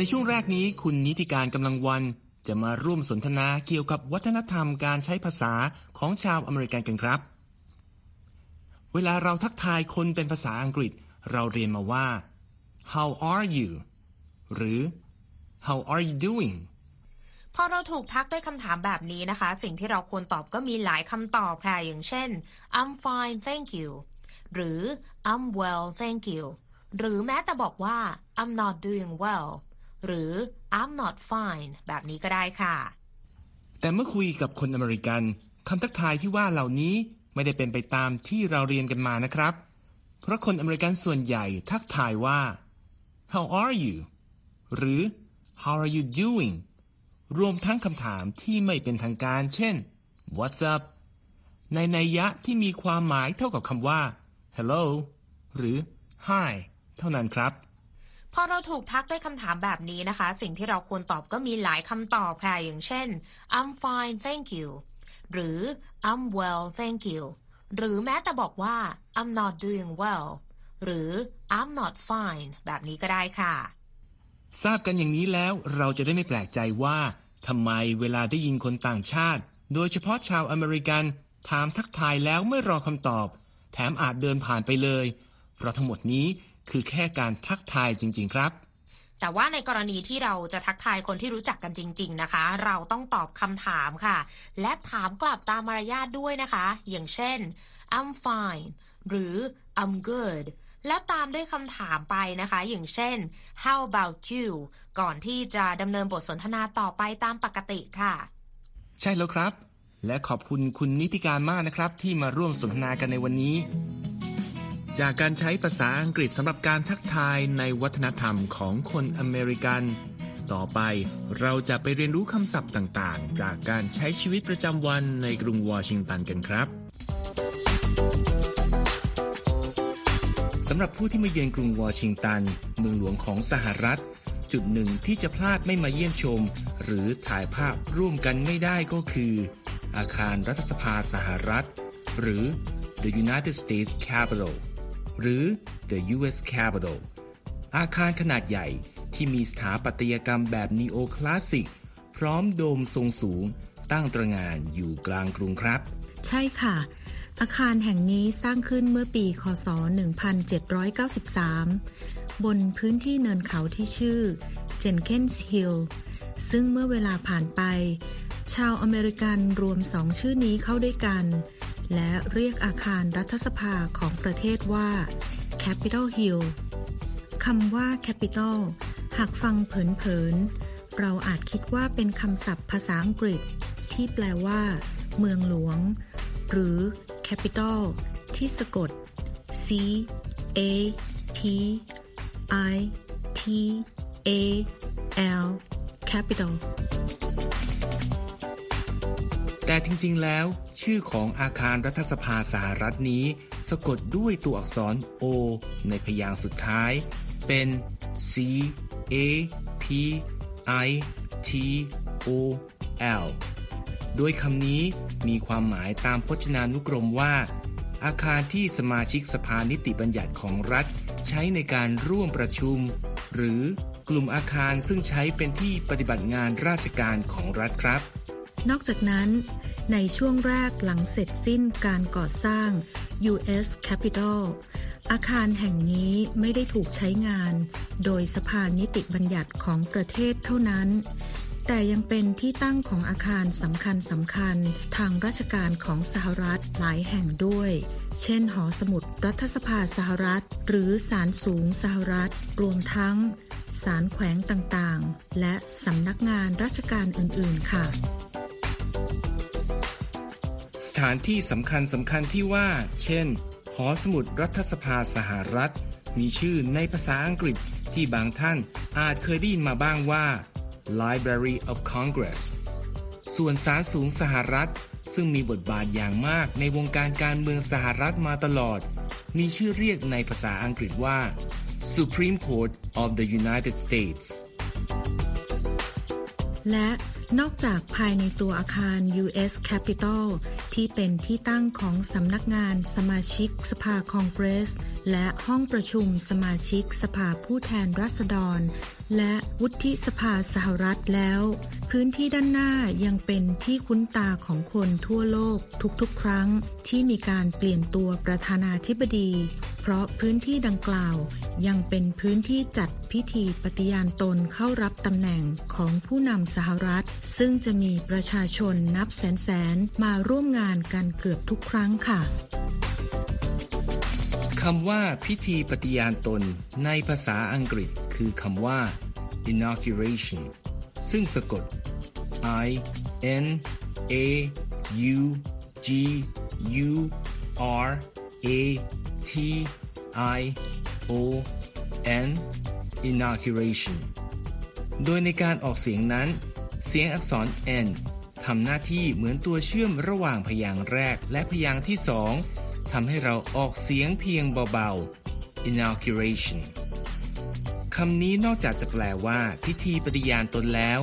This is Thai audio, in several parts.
ในช่วงแรกนี้คุณนิติการกำลังวันจะมาร่วมสนทนาเกี่ยวกับวัฒนธรรมการใช้ภาษาของชาวอเมริกันกันครับ เวลาเราทักทายคนเป็นภาษาอังกฤษ เราเรียนมาว่า how are you หรือ how are you doing พอเราถูกทักด้วยคำถามแบบนี้นะคะ สิ่งที่เราควรตอบก็มีหลายคำตอบค่ะ อย่างเช่น I'm fine thank you หรือ I'm well thank you หรือแม้แต่บอกว่า I'm not doing well หรือ I'm not fine แบบนี้ก็ได้ค่ะ แต่เมื่อคุยกับคนอเมริกันคำทักทายที่ว่าเหล่านี้ไม่ได้เป็นไปตามที่เราเรียนกันมานะครับ เพราะคนอเมริกันส่วนใหญ่ทักทายว่า How are you หรือ How are you doing รวมทั้งคำถามที่ไม่เป็นทางการ เช่น What's up ในนัยยะที่มีความหมายเท่ากับคำว่า Hello หรือ Hi เท่านั้นครับ พอเราถูกทักด้วยคำถามแบบนี้นะคะ สิ่งที่เราควรตอบก็มีหลายคำตอบค่ะ อย่างเช่น I'm fine thank you หรือ I'm well thank you หรือแม้แต่บอกว่า I'm not doing well หรือ I'm not fine แบบนี้ก็ได้ค่ะ ทราบกันอย่างนี้แล้วเราจะได้ไม่แปลกใจว่าทำไมเวลาได้ยินคนต่างชาติ โดยเฉพาะชาวอเมริกัน ถามทักทายแล้วไม่รอคำตอบ แถมอาจเดินผ่านไปเลย เพราะทั้งหมดนี้ คือแค่การทักทายจริง ๆ ครับแต่ว่าในกรณีที่เราจะทักทายคนที่รู้จักกันจริง ๆ นะคะ เราต้องตอบคำถามค่ะ และถามกลับตามมารยาทด้วยนะคะ อย่างเช่น I'm fine หรือ I'm good แล้วตามด้วยคำถามไปนะคะ อย่างเช่น How about you ก่อนที่จะดำเนินบทสนทนาต่อไปตามปกติค่ะ ใช่แล้วครับ และขอบคุณคุณนิติการมากนะครับ ที่มาร่วมสนทนากันในวันนี้ จากการใช้ภาษาอังกฤษสำหรับการทักทายในวัฒนธรรมของคนอเมริกัน ต่อไปเราจะไปเรียนรู้คำศัพท์ต่างๆ จากการใช้ชีวิตประจำวันในกรุงวอชิงตันกันครับสำหรับผู้ที่มาเยือนกรุงวอชิงตัน เมืองหลวงของสหรัฐ จุดหนึ่งที่จะพลาดไม่มาเยี่ยมชม หรือถ่ายภาพร่วมกันไม่ได้ก็คือ อาคารรัฐสภาสหรัฐ หรือ the United States Capitol หรือ the U.S. Capitol อาคารขนาดใหญ่ที่มีสถาปัตยกรรมแบบนีโอคลาสสิก พร้อมโดมทรงสูง ตั้งตระหง่านอยู่กลางกรุงครับ ใช่ค่ะ อาคารแห่งนี้สร้างขึ้นเมื่อปี คศ 1793 บนพื้นที่เนินเขาที่ชื่อเจนเคนส์ฮิลซึ่งเมื่อเวลาผ่านไป ชาวอเมริกันรวมสองชื่อนี้เข้าด้วยกัน และเรียกอาคารรัฐสภาของประเทศว่า Capitol Hill คำว่า Capital หากฟังเผินๆ เราอาจคิดว่าเป็นคำศัพท์ภาษาอังกฤษ ที่แปลว่า เมืองหลวง หรือ capital ที่สะกด c a p i t a l capital แต่จริงๆ แล้ว ชื่อของอาคารรัฐสภาสหรัฐนี้ สะกดด้วยตัวอักษร O ในพยางค์สุดท้าย เป็น C A P I T O L โดยคำนี้มีความหมายตามพจนานุกรมว่า อาคารที่สมาชิกสภานิติบัญญัติของรัฐ ใช้ในการร่วมประชุม หรือกลุ่มอาคารซึ่งใช้เป็นที่ปฏิบัติงานราชการของรัฐครับ นอกจากนั้น ในช่วงแรกหลังเสร็จสิ้นการก่อสร้าง U.S. Capitol อาคารแห่งนี้ไม่ได้ถูกใช้งาน โดยสภานิติบัญญัติของประเทศเท่านั้น แต่ยังเป็นที่ตั้งของอาคารสำคัญสำคัญทางราชการของสหรัฐหลายแห่งด้วย เช่น หอสมุดรัฐสภาสหรัฐ หรือศาลสูงสหรัฐ รวมทั้งศาลแขวงต่างๆ และสำนักงานราชการอื่น ๆ ค่ะ ถานที่สำคัญสำคัญที่ว่า เช่น หอสมุดรัฐสภาสหรัฐ มีชื่อในภาษาอังกฤษที่บางท่านอาจเคยได้ยินมาบ้างว่า Library of Congress ส่วนศาลสูงสหรัฐ ซึ่งมีบทบาทอย่างมากในวงการการเมืองสหรัฐมาตลอด มีชื่อเรียกในภาษาอังกฤษว่า Supreme Court of the United States และ นอกจากภายในตัวอาคาร U.S. Capitol ที่เป็นที่ตั้งของสำนักงานสมาชิกสภาคองเกรส และห้องประชุมสมาชิกสภาผู้แทนรัษฎร และวุฒิสภาสหรัฐแล้ว พื้นที่ด้านหน้ายังเป็นที่คุ้นตาของคนทั่วโลกทุกๆ ครั้งที่มีการเปลี่ยนตัวประธานาธิบดี เพราะพื้นที่ดังกล่าวยังเป็นพื้นที่จัดพิธีปฏิญาณตนเข้ารับตำแหน่งของผู้นำสหรัฐ ซึ่งจะมีประชาชนนับแสนๆมาร่วมงานกันเกือบทุกครั้งค่ะ คำว่าพิธีปฏิญาณตนในภาษาอังกฤษคือคำว่า inauguration ซึ่งสะกด i n a u g u r a t i o n inauguration โดยในการออกเสียงนั้น เสียงอักษร n ทำหน้าที่เหมือนตัวเชื่อมระหว่างพยางค์แรกและพยางค์ที่สอง ทำให้เราออกเสียงเพียงเบาๆ inauguration คำนี้นอกจากจะแปลว่าพิธีปฏิญาณตนแล้ว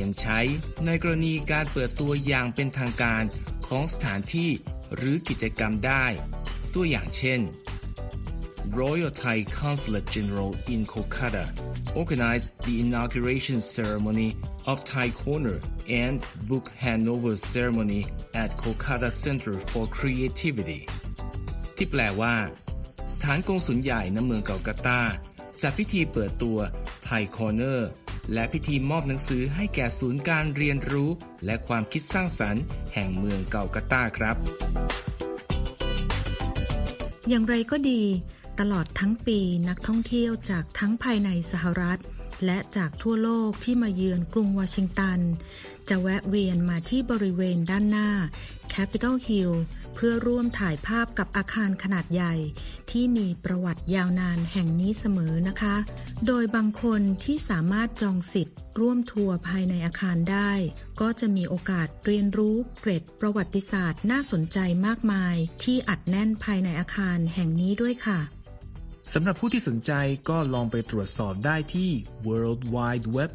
ยังใช้ในกรณีการเปิดตัวอย่างเป็นทางการของสถานที่หรือกิจกรรมได้ ตัวอย่างเช่น Royal Thai Consulate General in Kolkata organized the inauguration ceremony of Thai Corner and Book Handover ceremony at Kolkata Center for Creativity ที่แปลว่า สถานกงสุลใหญ่ณเมืองโกลกาตาจัดพิธีเปิดตัว Thai Corner และพิธีมอบหนังสือให้แก่ศูนย์การเรียนรู้ และความคิดสร้างสรรค์ แห่งเมืองเกากาตาครับ อย่างไรก็ดี ตลอดทั้งปีนักท่องเที่ยวจากทั้งภายในสหรัฐ และจากทั่วโลกที่มาเยือนกรุงวอชิงตัน จะแวะเวียนมาที่บริเวณด้านหน้า Capitol Hill เพื่อร่วมถ่ายภาพกับอาคารขนาดใหญ่ ที่มีประวัติยาวนานแห่งนี้เสมอนะคะ โดยบางคนที่สามารถจองสิทธิ์ ร่วมทัวร์ภายในอาคารได้ ก็จะมีโอกาสเรียนรู้เกร็ดประวัติศาสตร์น่าสนใจมากมาย ที่อัดแน่นภายในอาคารแห่งนี้ด้วยค่ะ สำหรับผู้ที่สนใจก็ลองไปตรวจสอบได้ที่ world wide web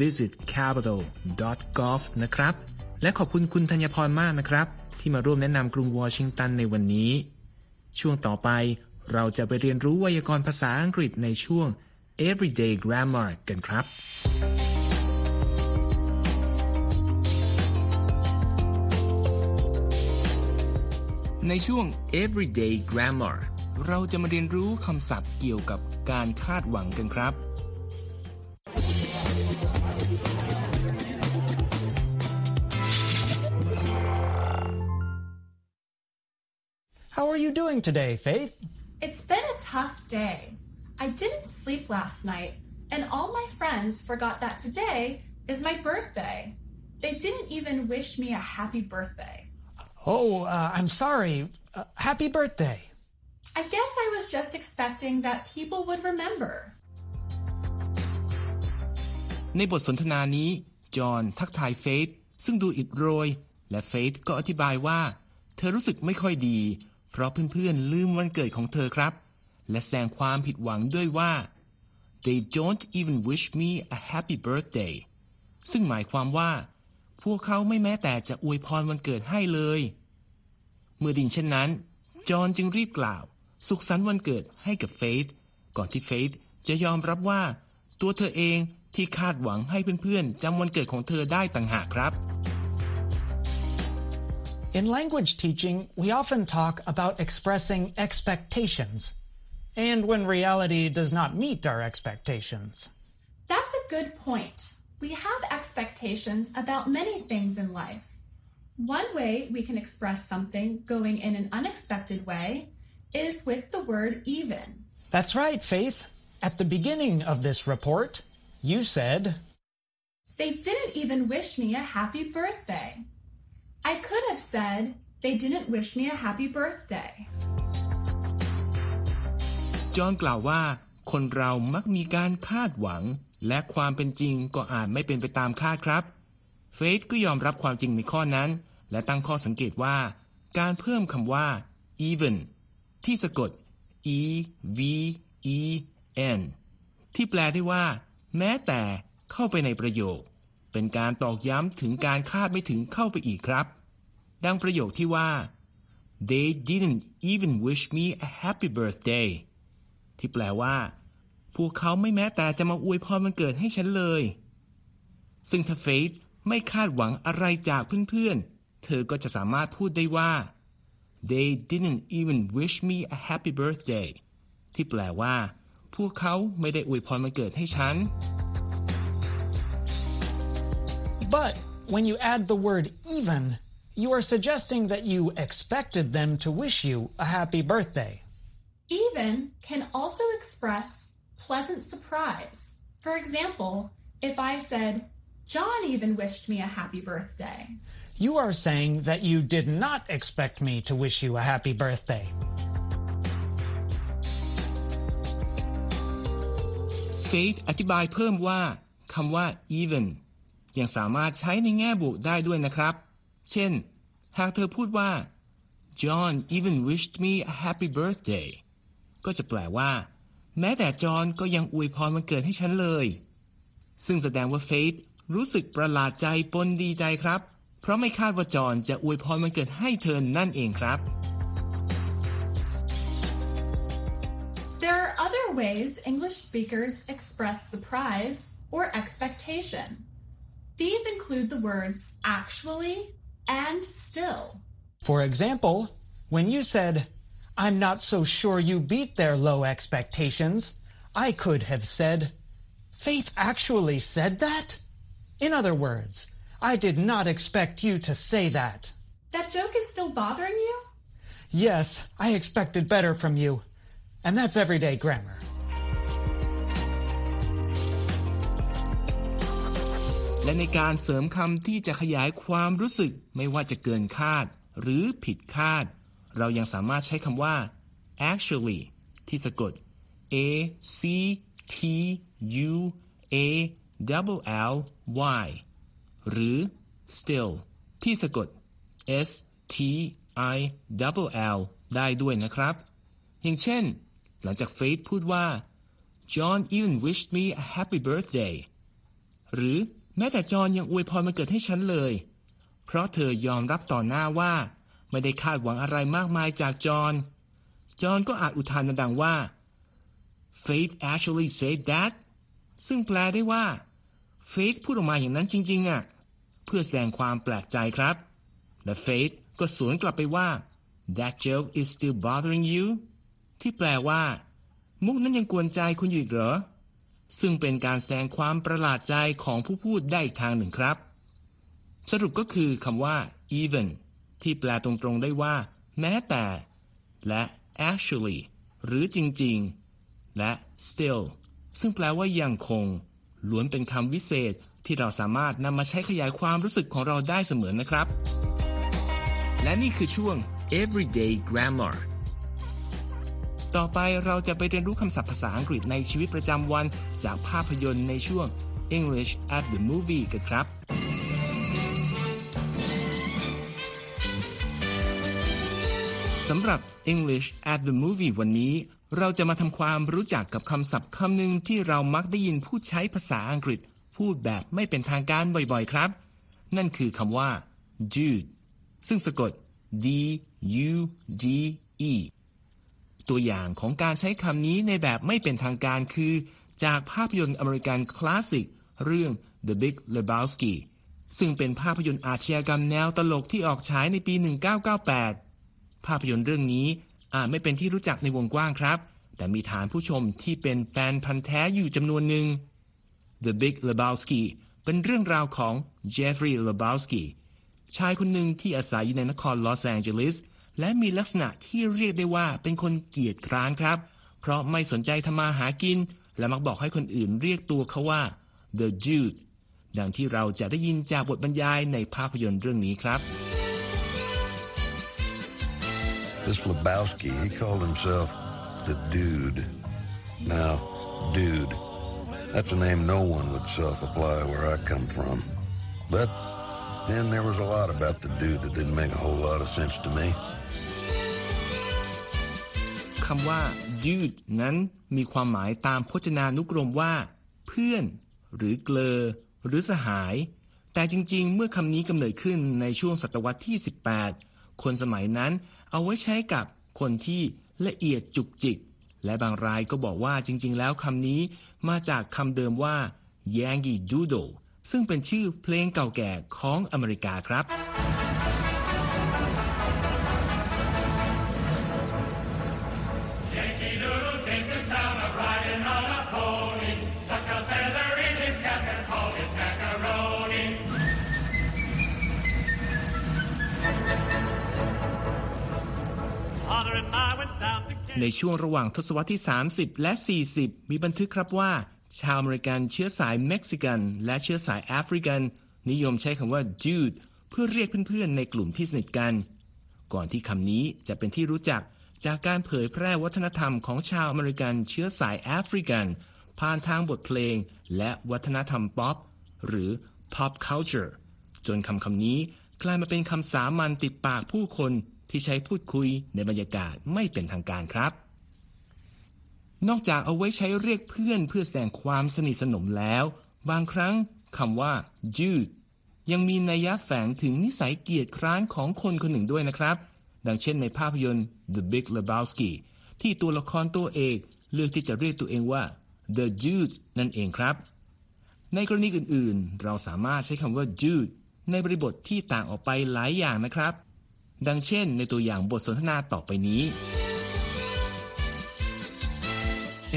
visitcapital.gov นะครับ และขอบคุณคุณธัญพรมากนะครับ ที่มาร่วมแนะนำกรุงวอชิงตันในวันนี้ ช่วงต่อไปเราจะไปเรียนรู้ไวยากรณ์ภาษาอังกฤษในช่วง Everyday Grammar กันครับ ในช่วง Everyday Grammar เราจะมาเรียนรู้คำศัพท์เกี่ยวกับการคาดหวังกันครับ How are you doing today, Faith? It's been a tough day. I didn't sleep last night, and all my friends forgot that today is my birthday. They didn't even wish me a happy birthday. Oh, uh, I'm sorry. Uh, happy birthday. I guess I was just expecting that people would remember. ในบทสนทนานี้ จอห์นทักทายเฟธซึ่งดูอิดโรย และเฟธก็อธิบายว่า เธอรู้สึกไม่ค่อยดี เพราะเพื่อนๆ ลืมวันเกิดของเธอครับ และแสดงความผิดหวังด้วยว่า they don't even wish me a happy birthday ซึ่งหมายความว่า พวกเขาไม่แม้แต่จะอวยพรวันเกิดให้เลย เมื่อดินเช่นนั้น จอห์นจึงรีบกล่าว สุขสันต์วันเกิดให้กับเฟธก่อนที่เฟธจะยอมรับว่า ตัวเธอเองที่คาดหวังให้เพื่อนๆจำวันเกิดของเธอได้ต่างหากครับ In language teaching, we often talk about expressing expectations, and when reality does not meet our expectations. That's a good point. We have expectations about many things in life. One way we can express something going in an unexpected way is with the word even. That's right, Faith. At the beginning of this report, you said, They didn't even wish me a happy birthday. I could have said they didn't wish me a happy birthday จอห์นกล่าวว่า คนเรามักมีการคาดหวัง และความเป็นจริงก็อาจไม่เป็นไปตามคาดครับ เฟธก็ยอมรับความจริงในข้อนั้น และตั้งข้อสังเกตว่า การเพิ่มคำว่า even ที่สะกด e v e n ที่แปลได้ว่า แม้แต่เข้าไปในประโยค เป็นการตอกย้ำถึงการคาดไม่ถึงเข้าไปอีกครับ ดังประโยคที่ว่า they didn't even wish me a happy birthday ที่แปลว่า พวกเขาไม่แม้แต่จะมาอวยพรวันเกิดให้ฉันเลย ซึ่งถ้าเฟธไม่คาดหวังอะไรจากเพื่อนๆเธอก็จะสามารถพูดได้ว่า they didn't even wish me a happy birthday ที่แปลว่า พวกเขาไม่ได้อวยพรวันเกิดให้ฉัน But when you add the word even, you are suggesting that you expected them to wish you a happy birthday. Even can also express pleasant surprise. For example, if I said, John even wished me a happy birthday. You are saying that you did not expect me to wish you a happy birthday. เฟธอธิบายเพิ่มว่าคำว่า even ยังสามารถใช้ในแง่บวกได้ด้วยนะครับ เช่น หากเธอพูดว่า John even wished me a happy birthday ก็จะแปลว่า แม้แต่จอห์นก็ยังอวยพรวันเกิดให้ฉันเลย ซึ่งแสดงว่าเฟธ รู้สึกประหลาดใจปนดีใจครับ เพราะไม่คาดว่าจอห์นจะอวยพรวันเกิดให้เธอนั่นเองครับ There are other ways English speakers express surprise or expectation. These include the words actually and still. For example, when you said, I'm not so sure you beat their low expectations, I could have said, Faith actually said that? In other words, I did not expect you to say that. That joke is still bothering you? Yes, I expected better from you. And that's everyday grammar. และในการเสริมคำที่จะขยายความรู้สึกไม่ว่าจะเกินคาด หรือผิดคาด เรายังสามารถใช้คำว่า actually ที่สะกด a c t u a double l y หรือ still ที่สะกด s t i double l ได้ด้วยนะครับ อย่างเช่น หลังจากเฟธพูดว่า John even wished me a happy birthday หรือแม้แต่จอห์นยังอวยพรมาเกิดให้ฉันเลย เพราะเธอยอมรับต่อหน้าว่า ไม่ได้คาดหวังอะไรมากมายจากจอห์นจอห์นก็อาจอุทานดังๆว่า Faith actually said that ซึ่งแปลได้ว่า Faith พูดออกมาอย่างนั้นจริง ๆอะเพื่อแสดงความแปลกใจครับ และ Faith ก็สวนกลับไปว่า That joke is still bothering you ที่แปลว่า มุกนั้นยังกวนใจคุณอยู่อีกเหรอ ซึ่งเป็นการแสดงความประหลาดใจของผู้พูดได้อีกทางหนึ่งครับ สรุปก็คือคำว่า even ที่แปลตรงๆได้ว่า แม้แต่ และ actually หรือจริง ๆ และ still ซึ่งแปลว่ายังคง ล้วนเป็นคำวิเศษที่เราสามารถนำมาใช้ขยายความรู้สึกของเราได้เสมอนะครับ และนี่คือช่วง everyday grammar ต่อไปเราจะไปเรียนรู้คำศัพท์ภาษาอังกฤษในชีวิตประจำวัน จากภาพยนตร์ในช่วง English at the movie กันครับ สำหรับ English at the movie วันนี้ เราจะมาทำความรู้จักกับคำศัพท์คำหนึ่งที่เรามักได้ยินผู้ใช้ภาษาอังกฤษ พูดแบบไม่เป็นทางการบ่อยๆครับ นั่นคือคำว่า dude ซึ่งสะกด d u d e ตัวอย่างของการใช้คำนี้ในแบบไม่เป็นทางการคือ จากภาพยนตร์อเมริกันคลาสสิกเรื่อง The Big Lebowski ซึ่งเป็นภาพยนตร์อาชญากรรมแนวตลกที่ออกฉายในปี 1998 ภาพยนตร์เรื่องนี้อาจไม่เป็นที่รู้จักในวงกว้างครับ แต่มีฐานผู้ชมที่เป็นแฟนพันธุ์แท้อยู่จำนวนหนึ่ง The Big Lebowski เป็นเรื่องราวของ Jeffrey Lebowski ชายคนหนึ่งที่อาศัยอยู่ในนครลอสแองเจลิสและมีลักษณะที่เรียกได้ว่าเป็นคนเกียจคร้านครับ เพราะไม่สนใจทำมาหากิน และมักบอกให้คนอื่นเรียกตัวเขาว่า the dude ดังที่เราจะได้ยินจากบทบรรยายในภาพยนตร์เรื่องนี้ครับ This Lebowski, he called himself the dude. Now, dude, that's a name no one would self-apply where I come from. But then there was a lot about the dude that didn't make a whole lot of sense to me. คำว่า dude นั้นมีความหมายตามพจนานุกรมว่า เพื่อน หรือเกลอ หรือสหาย แต่จริง ๆ เมื่อคำนี้กำเนิดขึ้นในช่วงศตวรรษที่ 18 คนสมัยนั้น เอาไว้ใช้กับคนที่ละเอียดจุกจิก และบางรายก็บอกว่าจริง ๆ แล้วคำนี้มาจากคำเดิมว่าแยงกีดูโดซึ่งเป็นชื่อเพลงเก่าแก่ของอเมริกาครับ ในช่วงระหว่างทศวรรษที่ 30 และ 40 มีบันทึกครับว่า ชาวอเมริกันเชื้อสายเม็กซิกัน และเชื้อสายแอฟริกัน นิยมใช้คำว่า dude เพื่อเรียกเพื่อนๆ ในกลุ่มที่สนิทกัน ก่อนที่คำนี้จะเป็นที่รู้จักจากการเผยแพร่วัฒนธรรมของชาวอเมริกันเชื้อสายแอฟริกัน ผ่านทางบทเพลง และวัฒนธรรมป๊อปหรือ pop culture จนคำคำนี้กลายมาเป็นคำสามัญติดปากผู้คน ที่ใช้พูดคุยในบรรยากาศไม่เป็นทางการครับ นอกจากเอาไว้ใช้เรียกเพื่อนเพื่อแสดงความสนิทสนมแล้ว บางครั้งคำว่า dude ยังมีนัยแฝงถึงนิสัยเกียจคร้านของคนคนหนึ่งด้วยนะครับ ดังเช่นในภาพยนตร์ The Big Lebowski ที่ตัวละครตัวเอกเลือกที่จะเรียกตัวเองว่า the dude นั่นเองครับ ในกรณีอื่นๆ เราสามารถใช้คำว่า dude ในบริบทที่ต่างออกไปหลายอย่างนะครับ ดังเช่นในตัวอย่างบทสนทนาต่อไปนี้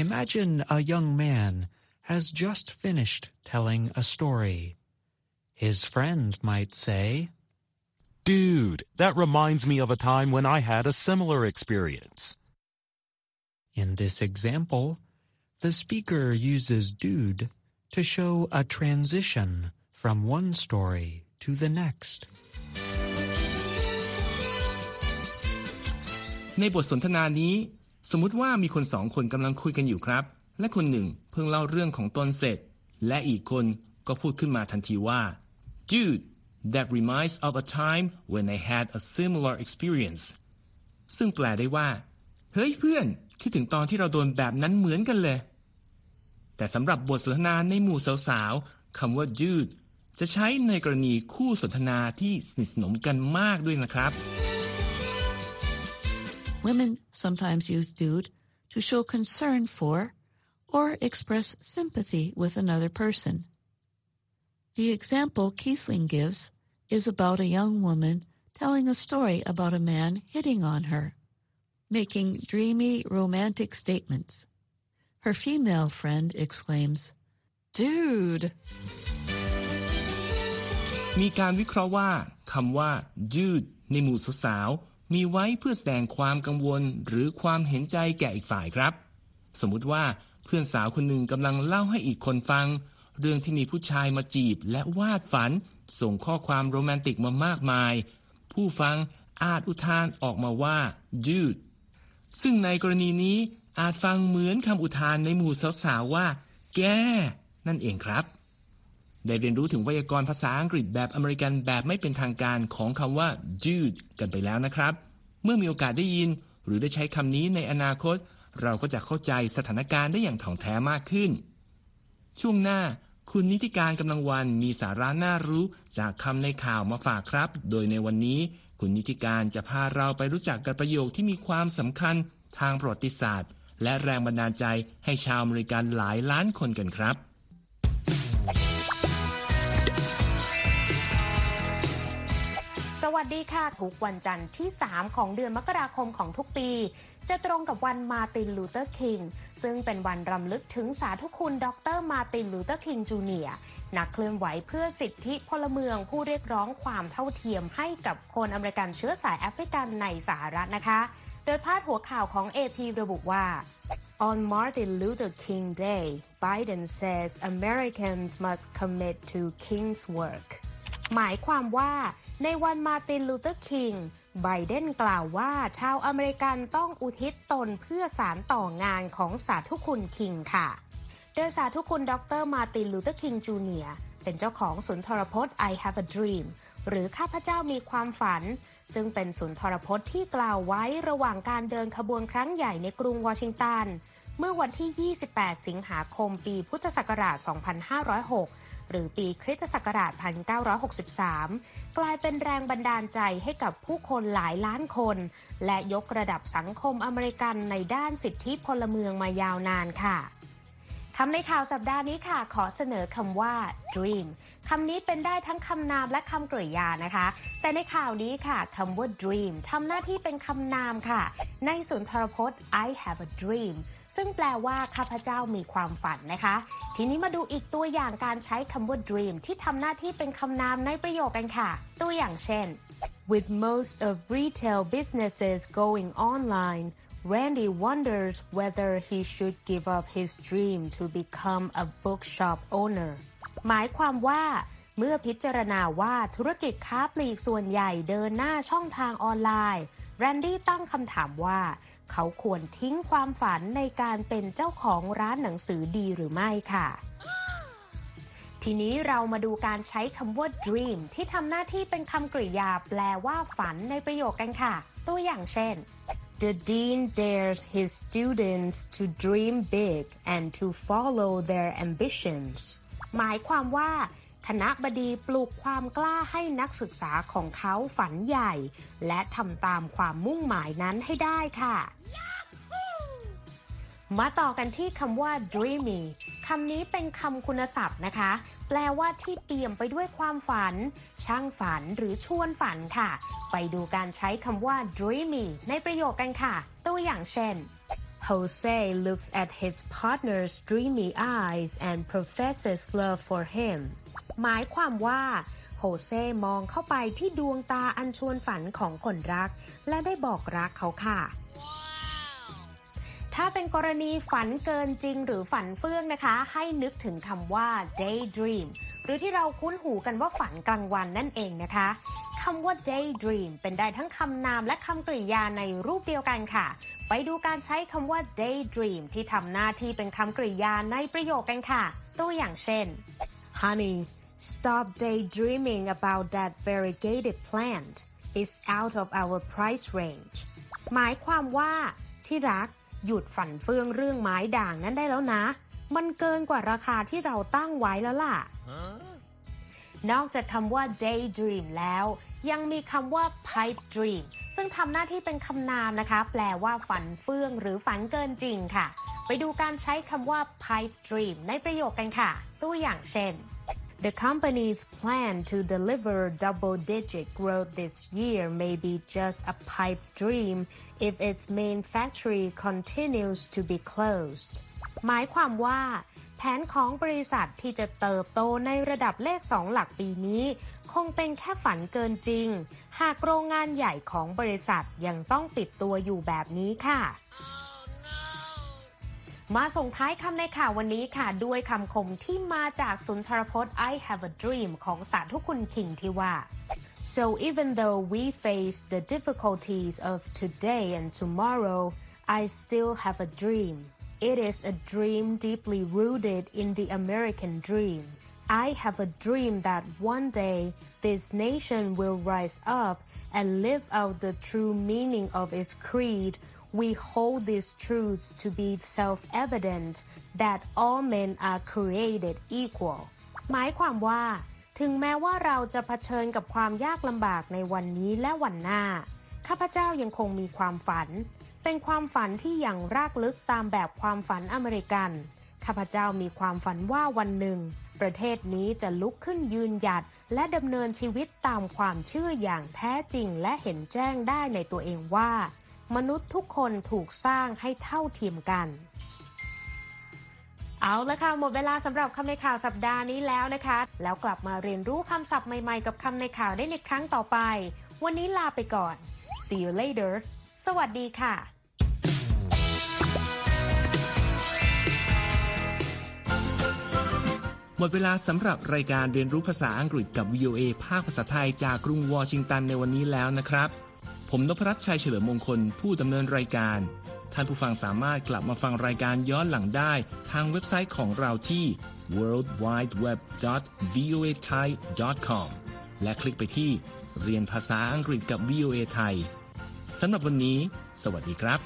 Imagine a young man has just finished telling a story. His friend might say, Dude, that reminds me of a time when I had a similar experience. In this example, the speaker uses dude to show a transition from one story to the next. ในบทสนทนานี้ สมมุติว่ามีคนสองคนกำลังคุยกันอยู่ครับ และคนหนึ่งเพิ่งเล่าเรื่องของตนเสร็จ และอีกคนก็พูดขึ้นมาทันทีว่า dude that reminds of a time when I had a similar experience ซึ่งแปลได้ว่า เฮ้ยเพื่อน คิดถึงตอนที่เราโดนแบบนั้นเหมือนกันเลย แต่สำหรับบทสนทนาในหมู่สาวๆคำว่า dude จะใช้ในกรณีคู่สนทนาที่สนิทสนมกันมากด้วยนะครับ Women sometimes use dude to show concern for or express sympathy with another person. The example Kiesling gives is about a young woman telling a story about a man hitting on her, making dreamy romantic statements. Her female friend exclaims, Dude! มีการวิเคราะห์ว่าคำว่า dude ในหมู่สาวๆ มีไว้เพื่อแสดงความกังวลหรือความเห็นใจแก่อีกฝ่ายครับ สมมุติว่าเพื่อนสาวคนหนึ่งกำลังเล่าให้อีกคนฟัง เรื่องที่มีผู้ชายมาจีบและวาดฝัน ส่งข้อความโรแมนติกมามากมาย ผู้ฟังอาจอุทานออกมาว่า dude ซึ่งในกรณีนี้อาจฟังเหมือนคำอุทานในหมู่สาวๆว่า แกนั่นเองครับ ได้เรียนรู้ถึงไวยากรณ์ภาษาอังกฤษแบบอเมริกันแบบไม่เป็นทางการของคำว่า dude กันไปแล้วนะครับ เมื่อมีโอกาสได้ยิน หรือได้ใช้คำนี้ในอนาคต เราก็จะเข้าใจสถานการณ์ได้อย่างถ่องแท้มากขึ้น ช่วงหน้า คุณนีธิกาญจน์ กำลังวรรณมีสาระน่ารู้จากคำในข่าวมาฝากครับ โดยในวันนี้ คุณนีธิกาญจน์จะพาเราไปรู้จักกับประโยคที่มีความสำคัญทางประวัติศาสตร์ และแรงบันดาลใจให้ชาวอเมริกันหลายล้านคนกันครับ วัสดีค่ะทุกวันจันทร์ที่ 3 ของเดือนมกราคมของทุกปี จะตรงกับวันมาร์ตินลูเทอร์คิง ซึ่งเป็นวันรำลึกถึงสาธุคุณ ดร.มาร์ตินลูเทอร์คิงจูเนียร์นักเคลื่อนไหวเพื่อสิทธิพลเมืองผู้เรียกร้องความเท่าเทียมให้กับคนอเมริกันเชื้อสายแอฟริกันในสหรัฐนะคะ โดยพาดหัวข่าวของ AP ระบุว่า On Martin Luther King Day, Biden says Americans must commit to King's work หมายความว่า ในวันมาร์ตินลูเทอร์คิง ไบเดนกล่าวว่าชาวอเมริกันต้องอุทิศตนเพื่อสานต่องานของสาธุคุณคิงค่ะ โดยสาธุคุณดร.มาร์ตินลูเธอร์คิงจูเนียร์เป็นเจ้าของสุนทรพจน์ I Have a Dream หรือข้าพเจ้ามีความฝัน ซึ่งเป็นสุนทรพจน์ที่กล่าวไว้ระหว่างการเดินขบวนครั้งใหญ่ในกรุงวอชิงตัน เมื่อวันที่ 28 สิงหาคมปีพุทธศักราช 2506 หรือปีคริสตศักราช 1963 กลายเป็นแรงบันดาลใจให้กับผู้คนหลายล้านคน และยกระดับสังคมอเมริกันในด้านสิทธิพลเมืองมายาวนานค่ะคำในข่าวสัปดาห์นี้ค่ะ ขอเสนอคำว่า dream คำนี้เป็นได้ทั้งคำนามและคำกริยานะคะ แต่ในข่าวนี้ค่ะคำว่า dream ทำหน้าที่เป็นคำนามค่ะ ในสุนทรพจน์ I have a dream ซึ่งแปลว่าข้าพเจ้ามีความฝันนะคะ ทีนี้มาดูอีกตัวอย่างการใช้คำว่า dream ที่ทำหน้าที่เป็นคำนามในประโยคกันค่ะ ตัวอย่างเช่น with most of retail businesses going online Randy wonders whether he should give up his dream to become a bookshop owner หมายความว่าเมื่อพิจารณาว่าธุรกิจค้าปลีกส่วนใหญ่เดินหน้าช่องทางออนไลน์แรนดี้ตั้งคำถามว่า เขาควรทิ้งความฝันในการเป็นเจ้าของร้านหนังสือดีหรือไม่ค่ะ ทีนี้เรามาดูการใช้คำว่า dream ที่ทำหน้าที่เป็นคำกริยาแปลว่าฝันในประโยคกันค่ะ ตัวอย่างเช่น The dean dares his students to dream big and to follow their ambitions หมายความว่า คณะบดีปลูกความกล้าให้นักศึกษาของเขาฝันใหญ่ และทำตามความมุ่งหมายนั้นให้ได้ค่ะ มาต่อกันที่คำว่า dreamy คำนี้เป็นคำคุณศัพท์นะคะ แปลว่าที่เปี่ยมไปด้วยความฝัน ช่างฝันหรือชวนฝันค่ะ ไปดูการใช้คำว่า dreamy ในประโยคกันค่ะ ตัวอย่างเช่น Jose looks at his partner's dreamy eyes and professes love for him หมายความว่าโฮเซมองเข้าไปที่ดวงตาอันชวนฝันของคนรัก และได้บอกรักเขาค่ะ ถ้าเป็นกรณีฝันเกินจริงหรือฝันเฟื่องนะคะ ให้นึกถึงคำว่า daydream หรือที่เราคุ้นหูกันว่าฝันกลางวันนั่นเองนะคะคำว่า daydream เป็นได้ทั้งคำนามและคำกริยาในรูปเดียวกันค่ะ ไปดูการใช้คำว่า daydream ที่ทำหน้าที่เป็นคำกริยาในประโยคกันค่ะ ตัวอย่างเช่น honey stop daydreaming about that variegated plant it's out of our price range หมายความว่าที่รักหยุดฝันเฟืองเรื่องไม้ด่างนั้นได้แล้วนะ มันเกินกว่าราคาที่เราตั้งไว้แล้วล่ะ นอกจากคำว่า daydream แล้ว ยังมีคำว่า pipe dream ซึ่งทำหน้าที่เป็นคำนามนะคะ แปลว่าฝันเฟื่องหรือฝันเกินจริงค่ะ ไปดูการใช้คำว่า pipe dream ในประโยคกันค่ะ ตัวอย่างเช่น The company's plan to deliver double-digit growth this year may be just a pipe dream if its main factory continues to be closed. หมายความว่า แผนของบริษัทที่จะเติบโตในระดับเลขสองหลักปีนี้ คงเป็นแค่ฝันเกินจริง หากโรงงานใหญ่ของบริษัทยังต้องปิดตัวอยู่แบบนี้ค่ะ มาส่งท้ายคำในข่าววันนี้ค่ะ ด้วยคำคมที่มาจากสุนทรพจน์ I have a dream ของสาธุคุณคิงที่ว่า so even though we face the difficulties of today and tomorrow I still have a dream it is a dream deeply rooted in the American dream I have a dream that one day this nation will rise up and live out the true meaning of its creed we hold these truths to be self-evident that all men are created equal หมายความว่า ถึงแม้ว่าเราจะเผชิญกับความยากลำบากในวันนี้และวันหน้า ข้าพเจ้ายังคงมีความฝัน เป็นความฝันที่อย่างรากลึกตามแบบความฝันอเมริกัน ข้าพเจ้ามีความฝันว่าวันหนึ่ง ประเทศนี้จะลุกขึ้นยืนหยัด และดำเนินชีวิตตามความเชื่ออย่างแท้จริงและเห็นแจ้งได้ในตัวเองว่า มนุษย์ทุกคนถูกสร้างให้เท่าเทียมกัน เอาละค่ะ หมดเวลาสำหรับคำในข่าวสัปดาห์นี้แล้วนะคะ แล้วกลับมาเรียนรู้คำศัพท์ใหม่ๆ กับคำในข่าวได้ในครั้งต่อไป วันนี้ลาไปก่อน see you later สวัสดีค่ะหมดเวลาสำหรับรายการเรียนรู้ภาษาอังกฤษกับ VOA ภาคภาษาไทยจากกรุงวอชิงตันในวันนี้แล้วนะครับ ผมนพรัตชัยเฉลิมมงคล ผู้ดำเนินรายการ ท่านผู้ฟังสามารถกลับมาฟังรายการย้อนหลังได้ทางเว็บไซต์ของเราที่ worldwideweb.voathai.com และคลิกไปที่เรียนภาษาอังกฤษกับ VOA ไทยสำหรับวันนี้ สวัสดีครับ